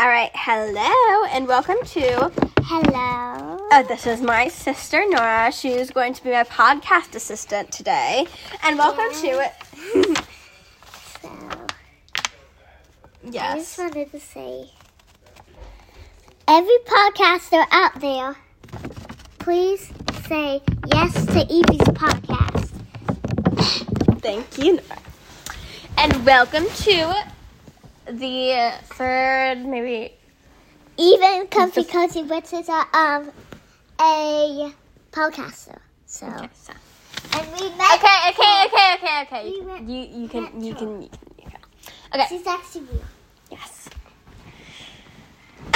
All right, hello, and welcome to. Hello. Uh, this is my sister Nora. She's going to be my podcast assistant today, and welcome to it. So, I just wanted to say, every podcaster out there, please say yes to Evie's podcast. Thank you, Nora. And welcome to the third, maybe. Even Comfy Cozy, which is a um a podcaster. So, Okay, so. and we met. okay, okay, okay, okay, okay. We went You, you can, you can, you can, you can. Okay. She's actually real. Yes.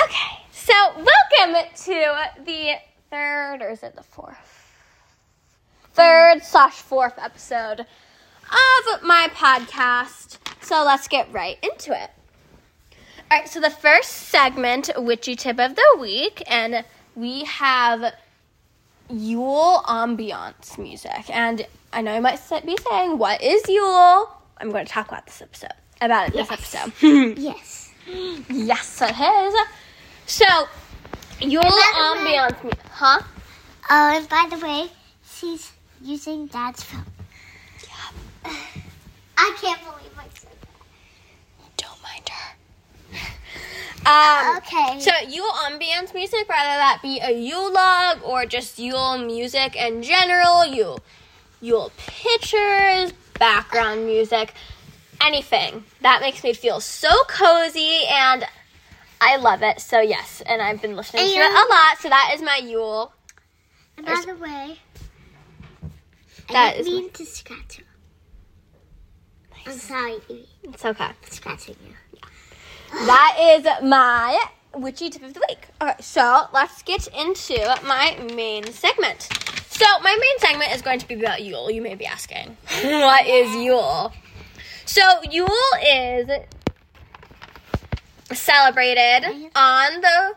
Okay, so welcome to the third, or is it the fourth? Third slash fourth episode of my podcast. So let's get right into it. All right, so the first segment, Witchy Tip of the Week, and we have Yule ambiance music. And I know you might be saying, What is Yule? I'm going to talk about this episode, about it this episode. Yes. Yes, it is. So, Yule by the way- ambiance, mu- huh? Oh, and by the way, she's using Dad's phone. Yeah. I can't believe I said Don't mind her. Um, Okay. So, Yule ambiance music, whether that be a Yule log or just Yule music in general, Yule, Yule pictures, background music, anything that makes me feel so cozy and I love it. So yes, and I've been listening to it a lot. So that is my Yule. And by the way, That I is didn't mean to scratch her. I'm sorry, It's okay. Scratching you. That is my witchy tip of the week. Okay, so let's get into my main segment. So my main segment is going to be about Yule. You may be asking, what is Yule? So Yule is celebrated mm-hmm. on the.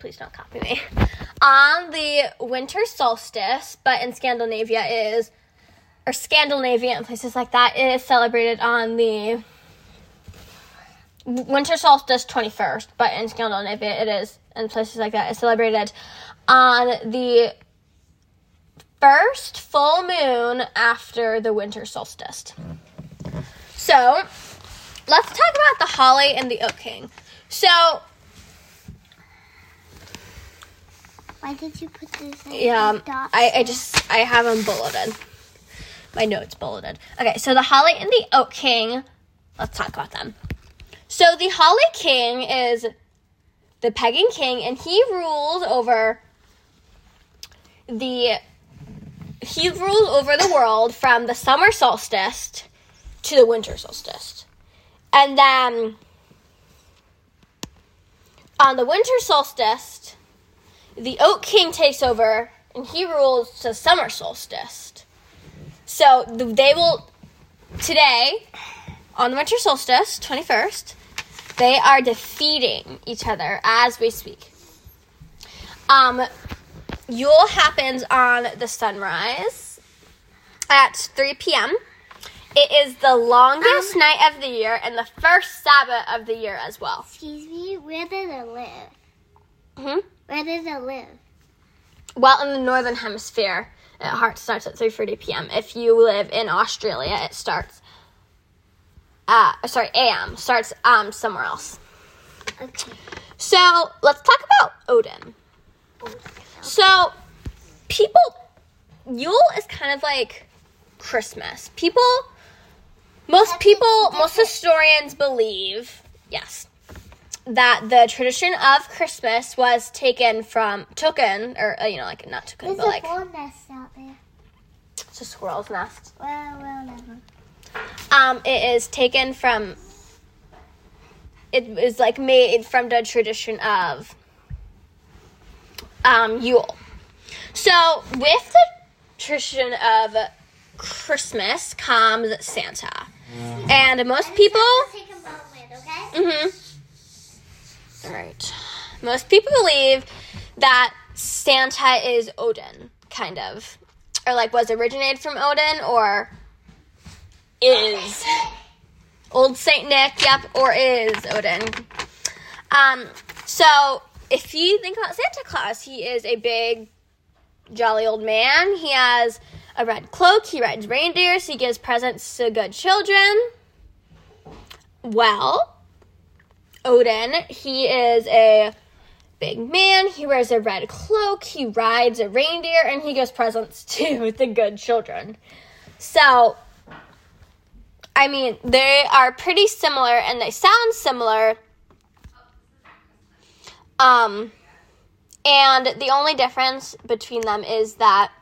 Please don't copy me. On the winter solstice, but in Scandinavia is, or Scandinavia and places like that, it is celebrated on the winter solstice 21st, but in Scandinavia it is, and places like that, it's celebrated on the first full moon after the winter solstice. So, let's talk about the holly and the oak king. So, Why did you put this in yeah. I, I just, I have them bulleted. My notes bulleted. Okay, so the holly and the oak king, let's talk about them. So the Holly King is the pagan king, and he rules over the he rules over the world from the summer solstice to the winter solstice, and then on the winter solstice, the Oak King takes over, and he rules to summer solstice. So the, they will today on the winter solstice, 21st, they are defeating each other as we speak. Um, Yule happens on the sunrise at 3 p.m. It is the longest Um, night of the year and the first Sabbath of the year as well. Excuse me, where did it live? hmm Where did it live? Well, in the northern hemisphere, it starts at 3:30 p.m. If you live in Australia, it starts. Uh, sorry, AM starts um somewhere else. Okay. So let's talk about Odin. So people, Yule is kind of like Christmas. People, most people, most historians believe, yes, that the tradition of Christmas was taken from taken, or uh, you know, like not taken, There's but a like horn nest out there. it's a squirrel's nest. Well, well, never. Um, it is taken from. It is like made from the tradition of um, Yule. So with the tradition of Christmas comes Santa, and most people. Take a moment, okay? Mm-hmm. All right. Most people believe that Santa is Odin, kind of, or like was originated from Odin, or is old Saint Nick. Yep, or is Odin. Um, so if you think about Santa Claus, he is a big, jolly old man. He has a red cloak. He rides reindeer, so He gives presents to good children. Well, Odin, he is a big man. He wears a red cloak. He rides a reindeer, and he gives presents to the good children. So, I mean, they are pretty similar and they sound similar. Um, and the only difference between them is that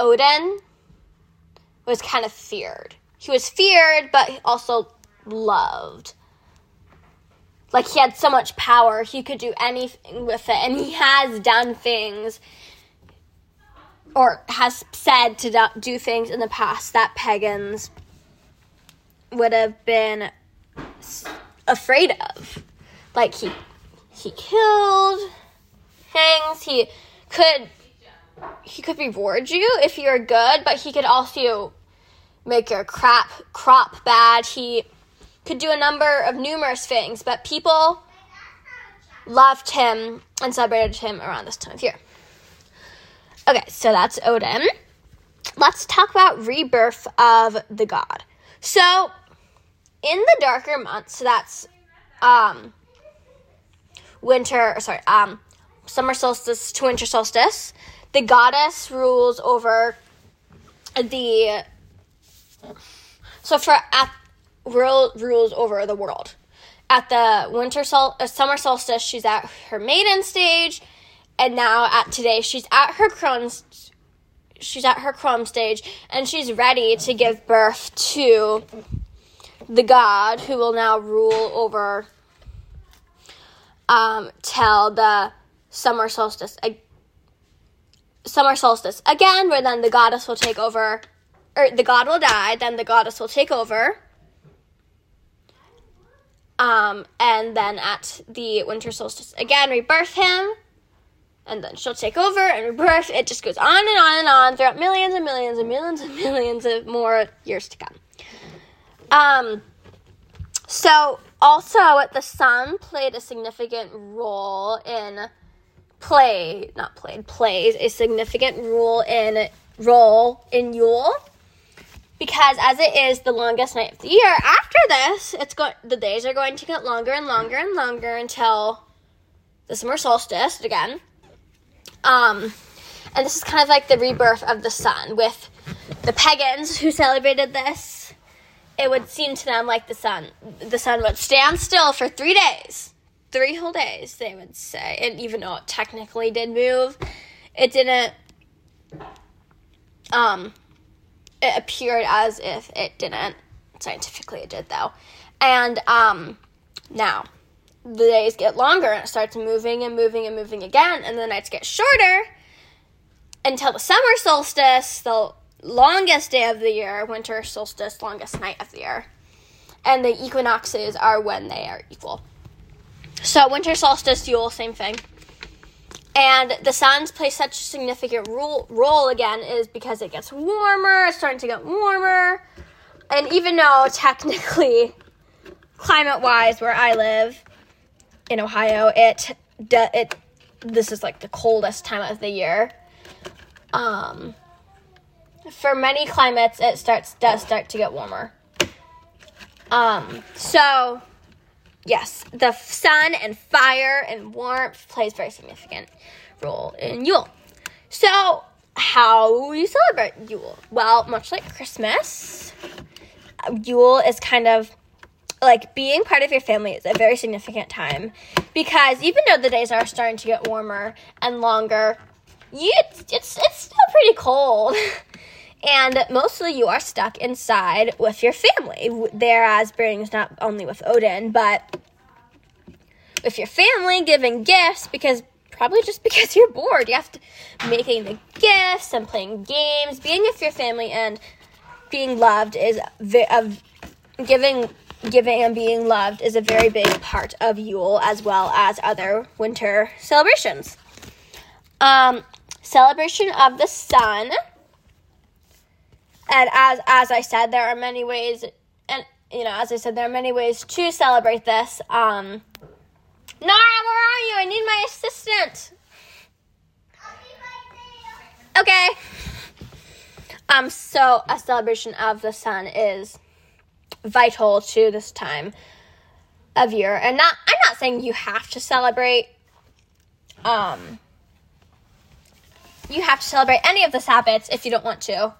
Odin was kind of feared. He was feared, but also loved. Like he had so much power, he could do anything with it, and he has done things or has said to do things in the past that pagans would have been afraid of. Like he he killed things. He could he could reward you if you're good, but he could also make your crap crop bad. He could do a number of numerous things, but people loved him and celebrated him around this time of year. Okay, so that's Odin. Let's talk about rebirth of the god. So, in the darker months, so that's um winter, sorry, um summer solstice to winter solstice, the goddess rules over the so for at world rules over the world. At the winter sol- uh, summer solstice, she's at her maiden stage, and now at today, she's at her crone. She's at her crone stage, and she's ready to give birth to the god who will now rule over um, till the summer solstice. Uh, summer solstice again, where then the goddess will take over, or the god will die, then the goddess will take over um, and then at the winter solstice, again, rebirth him. And then she'll take over and rebirth. It just goes on and on and on throughout millions and millions and millions and millions of more years to come. Um, so, also, the sun played a significant role in play, not played, plays a significant role in role in Yule because as it is the longest night of the year, after this, it's going the days are going to get longer and longer and longer until the summer solstice again. Um, and this is kind of like the rebirth of the sun with the pagans who celebrated this. It would seem to them like the sun the sun would stand still for three days. Three whole days, they would say. And even though it technically did move, it didn't um it appeared as if it didn't. Scientifically, it did though. And um, now the days get longer and it starts moving and moving and moving again, and the nights get shorter until the summer solstice, the longest day of the year, winter solstice, longest night of the year. And the equinoxes are when they are equal. So, winter solstice, Yule, same thing. And the suns play such a significant role, role again is because it gets warmer, it's starting to get warmer. And even though technically, climate wise, where I live in Ohio, it, it this is like the coldest time of the year. Um, for many climates, it starts does start to get warmer. Um, so yes, the sun and fire and warmth plays very significant role in Yule. So, how you celebrate Yule? Well, much like Christmas, Yule is kind of like being part of your family is a very significant time because even though the days are starting to get warmer and longer, you, it's, it's, it's still pretty cold. and mostly you are stuck inside with your family. Thereas brings not only with Odin, but with your family, giving gifts because probably just because you're bored. You have to making the gifts and playing games, being with your family and being loved is of giving giving and being loved is a very big part of Yule as well as other winter celebrations. Um, celebration of the sun. And as as I said, there are many ways and you know, as I said, there are many ways to celebrate this. Um, distant. Okay. Um, so a celebration of the sun is vital to this time of year. And not I'm not saying you have to celebrate um you have to celebrate any of the Sabbats if you don't want to.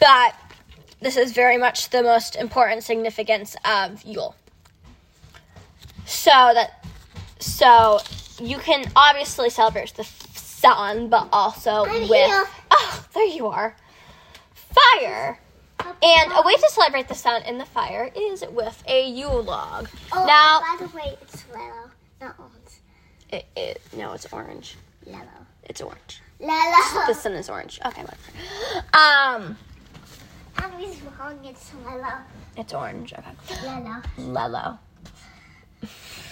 But this is very much the most important significance of Yule. So that so you can obviously celebrate the sun, but also I'm with here. oh, there you are, fire. And a way to celebrate the sun and the fire is with a Yule log. Oh, now, by the way, it's yellow, not orange. it, it, no, it's orange. Yellow. It's orange. Yellow. The sun is orange. Okay, whatever. Um, Wrong. It's it's orange. Okay. Yellow. Lello.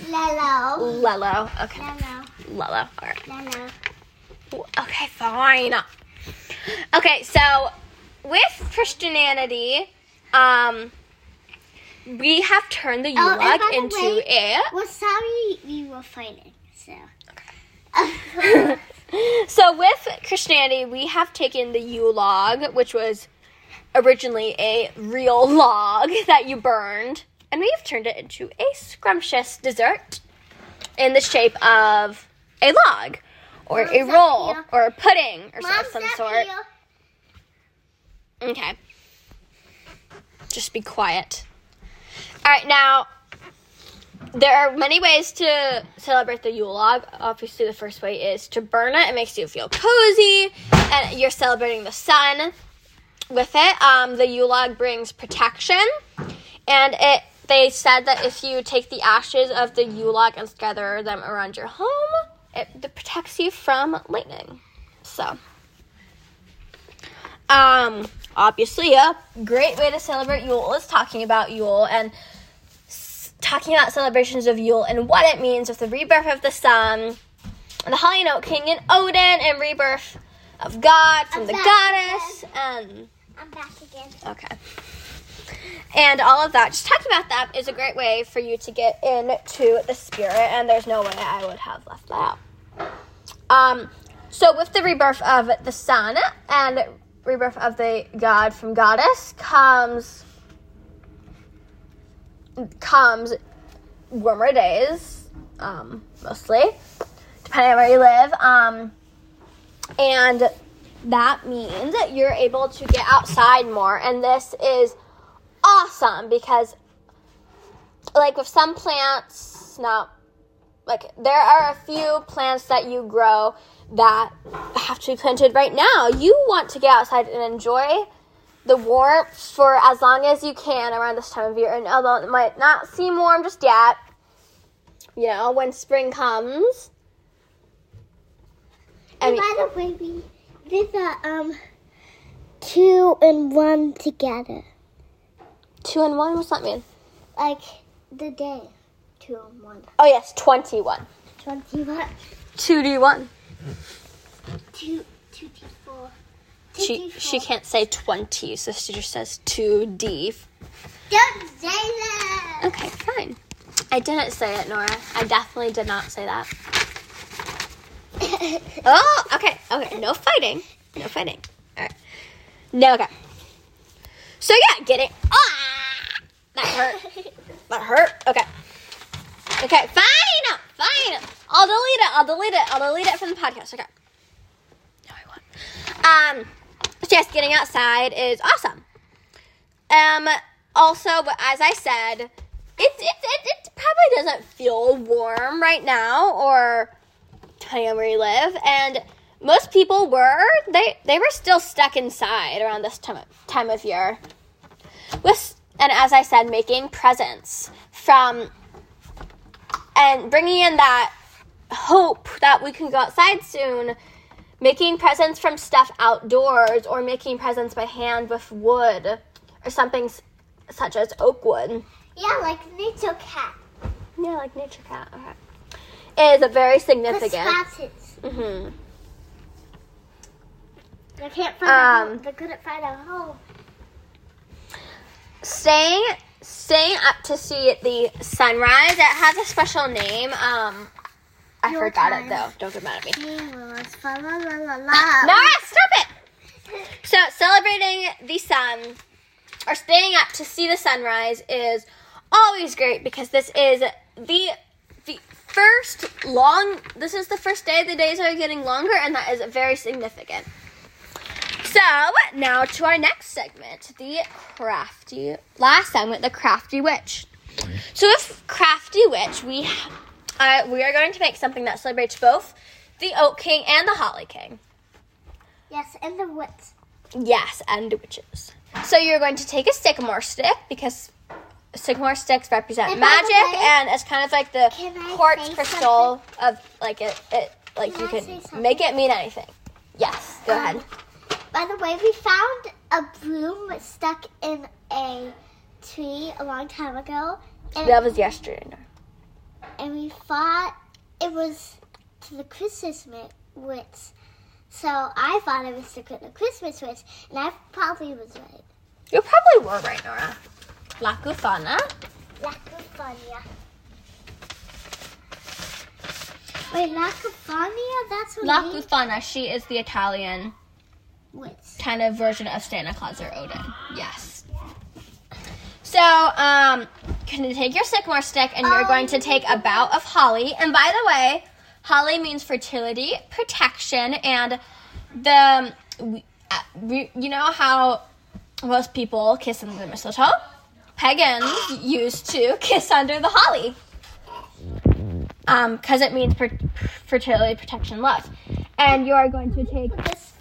Yellow. Lello. Okay. Yellow. Lello. All right. Yellow. Okay, fine. Okay, so with Christianity, um, we have turned the Yule Oh, log by into way- a. Well, sorry we were fighting. So. so with Christianity, we have taken the Yule log, which was originally a real log that you burned, and we have turned it into a scrumptious dessert in the shape of a log, or a roll, here. or a pudding, or Mom's some sort. here. Okay. Just be quiet. All right, now there are many ways to celebrate the Yule log. Obviously, the first way is to burn it. It makes you feel cozy, and you're celebrating the sun with it. Um, the Yule log brings protection, and it. They said that if you take the ashes of the Yule log and scatter them around your home, it, it protects you from lightning. So. Um, obviously, a great way to celebrate Yule is talking about Yule and s- talking about celebrations of Yule and what it means with the rebirth of the sun, and the Holly Note King and Odin, and rebirth of God from the goddess, and I'm back again. okay, and all of that. Just talking about that is a great way for you to get into the spirit, and there's no way I would have left that out. Um, so with the rebirth of the sun and rebirth of the god from goddess comes comes warmer days, um, mostly, depending on where you live. Um, and that means that you're able to get outside more, and this is awesome because, like with some plants, now like there are a few plants that you grow that have to be planted right now. You want to get outside and enjoy the warmth for as long as you can around this time of year. And although it might not seem warm just yet, you know, when spring comes. And by the way, we did the um two and one together. two and one, what's that mean? Like the day. Two and one. Oh, yes, 21. Twenty one. 2D1. Two two T four. She, she can't say 20, so she just says 2D. Don't say that. Okay, fine. I didn't say it, Nora. I definitely did not say that. Oh, okay, okay. No fighting. No fighting. All right. No, okay. So yeah, getting ah, that hurt. That hurt. Okay. Okay, fine, fine. I'll delete it. I'll delete it. I'll delete it from the podcast. Okay. No, I won't. Um, just getting outside is awesome. Um, also, but as I said, it it, it it probably doesn't feel warm right now, or depending on where you live, and most people were they they were still stuck inside around this time time of year. With and as I said, making presents from and bringing in that hope that we can go outside soon. Making presents from stuff outdoors, or making presents by hand with wood, or something s- such as oak wood. Yeah, like nature cat. Yeah, like nature cat. Okay. Is a very significant. spouses. hmm They can't find a Um, home. They couldn't find a home. Staying staying up to see the sunrise. It has a special name. Um, I Your forgot time. it though. Don't get mad at me. Nora, stop it! So celebrating the sun or staying up to see the sunrise is always great because this is the the first long this is the first day the days are getting longer and that is very significant. So now to our next segment, the crafty last segment, the crafty witch. So with crafty witch, we uh, we are going to make something that celebrates both the Oak King and the Holly King. Yes, and the wits. Yes, and witches. So you're going to take a sycamore stick because sycamore sticks represent And magic, way- and it's kind of like the quartz crystal of like it. It like Can you I can make it mean anything. Yes, go Um, ahead. By the way, we found a broom stuck in a tree a long time ago, and, That was yesterday. and we thought it was to the Christmas witch. So I thought it was to the Christmas witch, and I probably was right. You probably were right, Nora. Lacufana. Lacofania. Wait, Lacofania? That's what? Lacufana. She is the Italian kind of version of Santa Claus or Odin. Yes. So, um, can you take your sycamore stick and you're going to take a bout of holly. And by the way, holly means fertility, protection, and the uh, you know how most people kiss under the mistletoe. Pagans used to kiss under the holly. Um, because it means per- fertility, protection, love. And you are going to take This.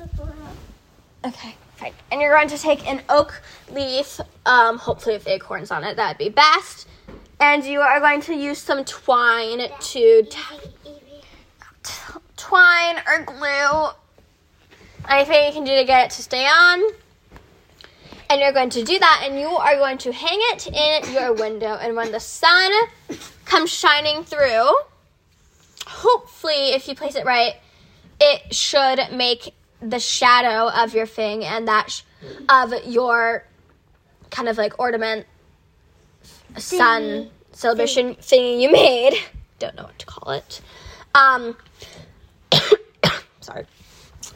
Okay, fine. And you're going to take an oak leaf, um, hopefully with acorns on it. That'd be best. And you are going to use some twine to t- twine or glue. Anything you can do to get it to stay on. And you're going to do that, and you are going to hang it in your window. And when the sun comes shining through, hopefully, if you place it right, it should make the shadow of your thing and that sh- of your kind of like ornament sun celebration thing you made. Don't know what to call it. Um, sorry.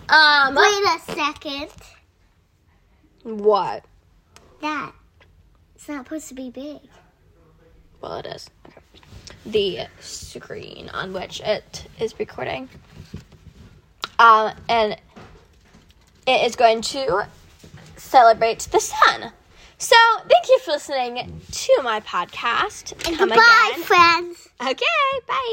Um, Wait a second. What? That. It's not supposed to be big. Well, it is. Okay. The screen on which it is recording. Um, and it is going to celebrate the sun. So, thank you for listening to my podcast. And Come goodbye, again. friends. Okay, bye.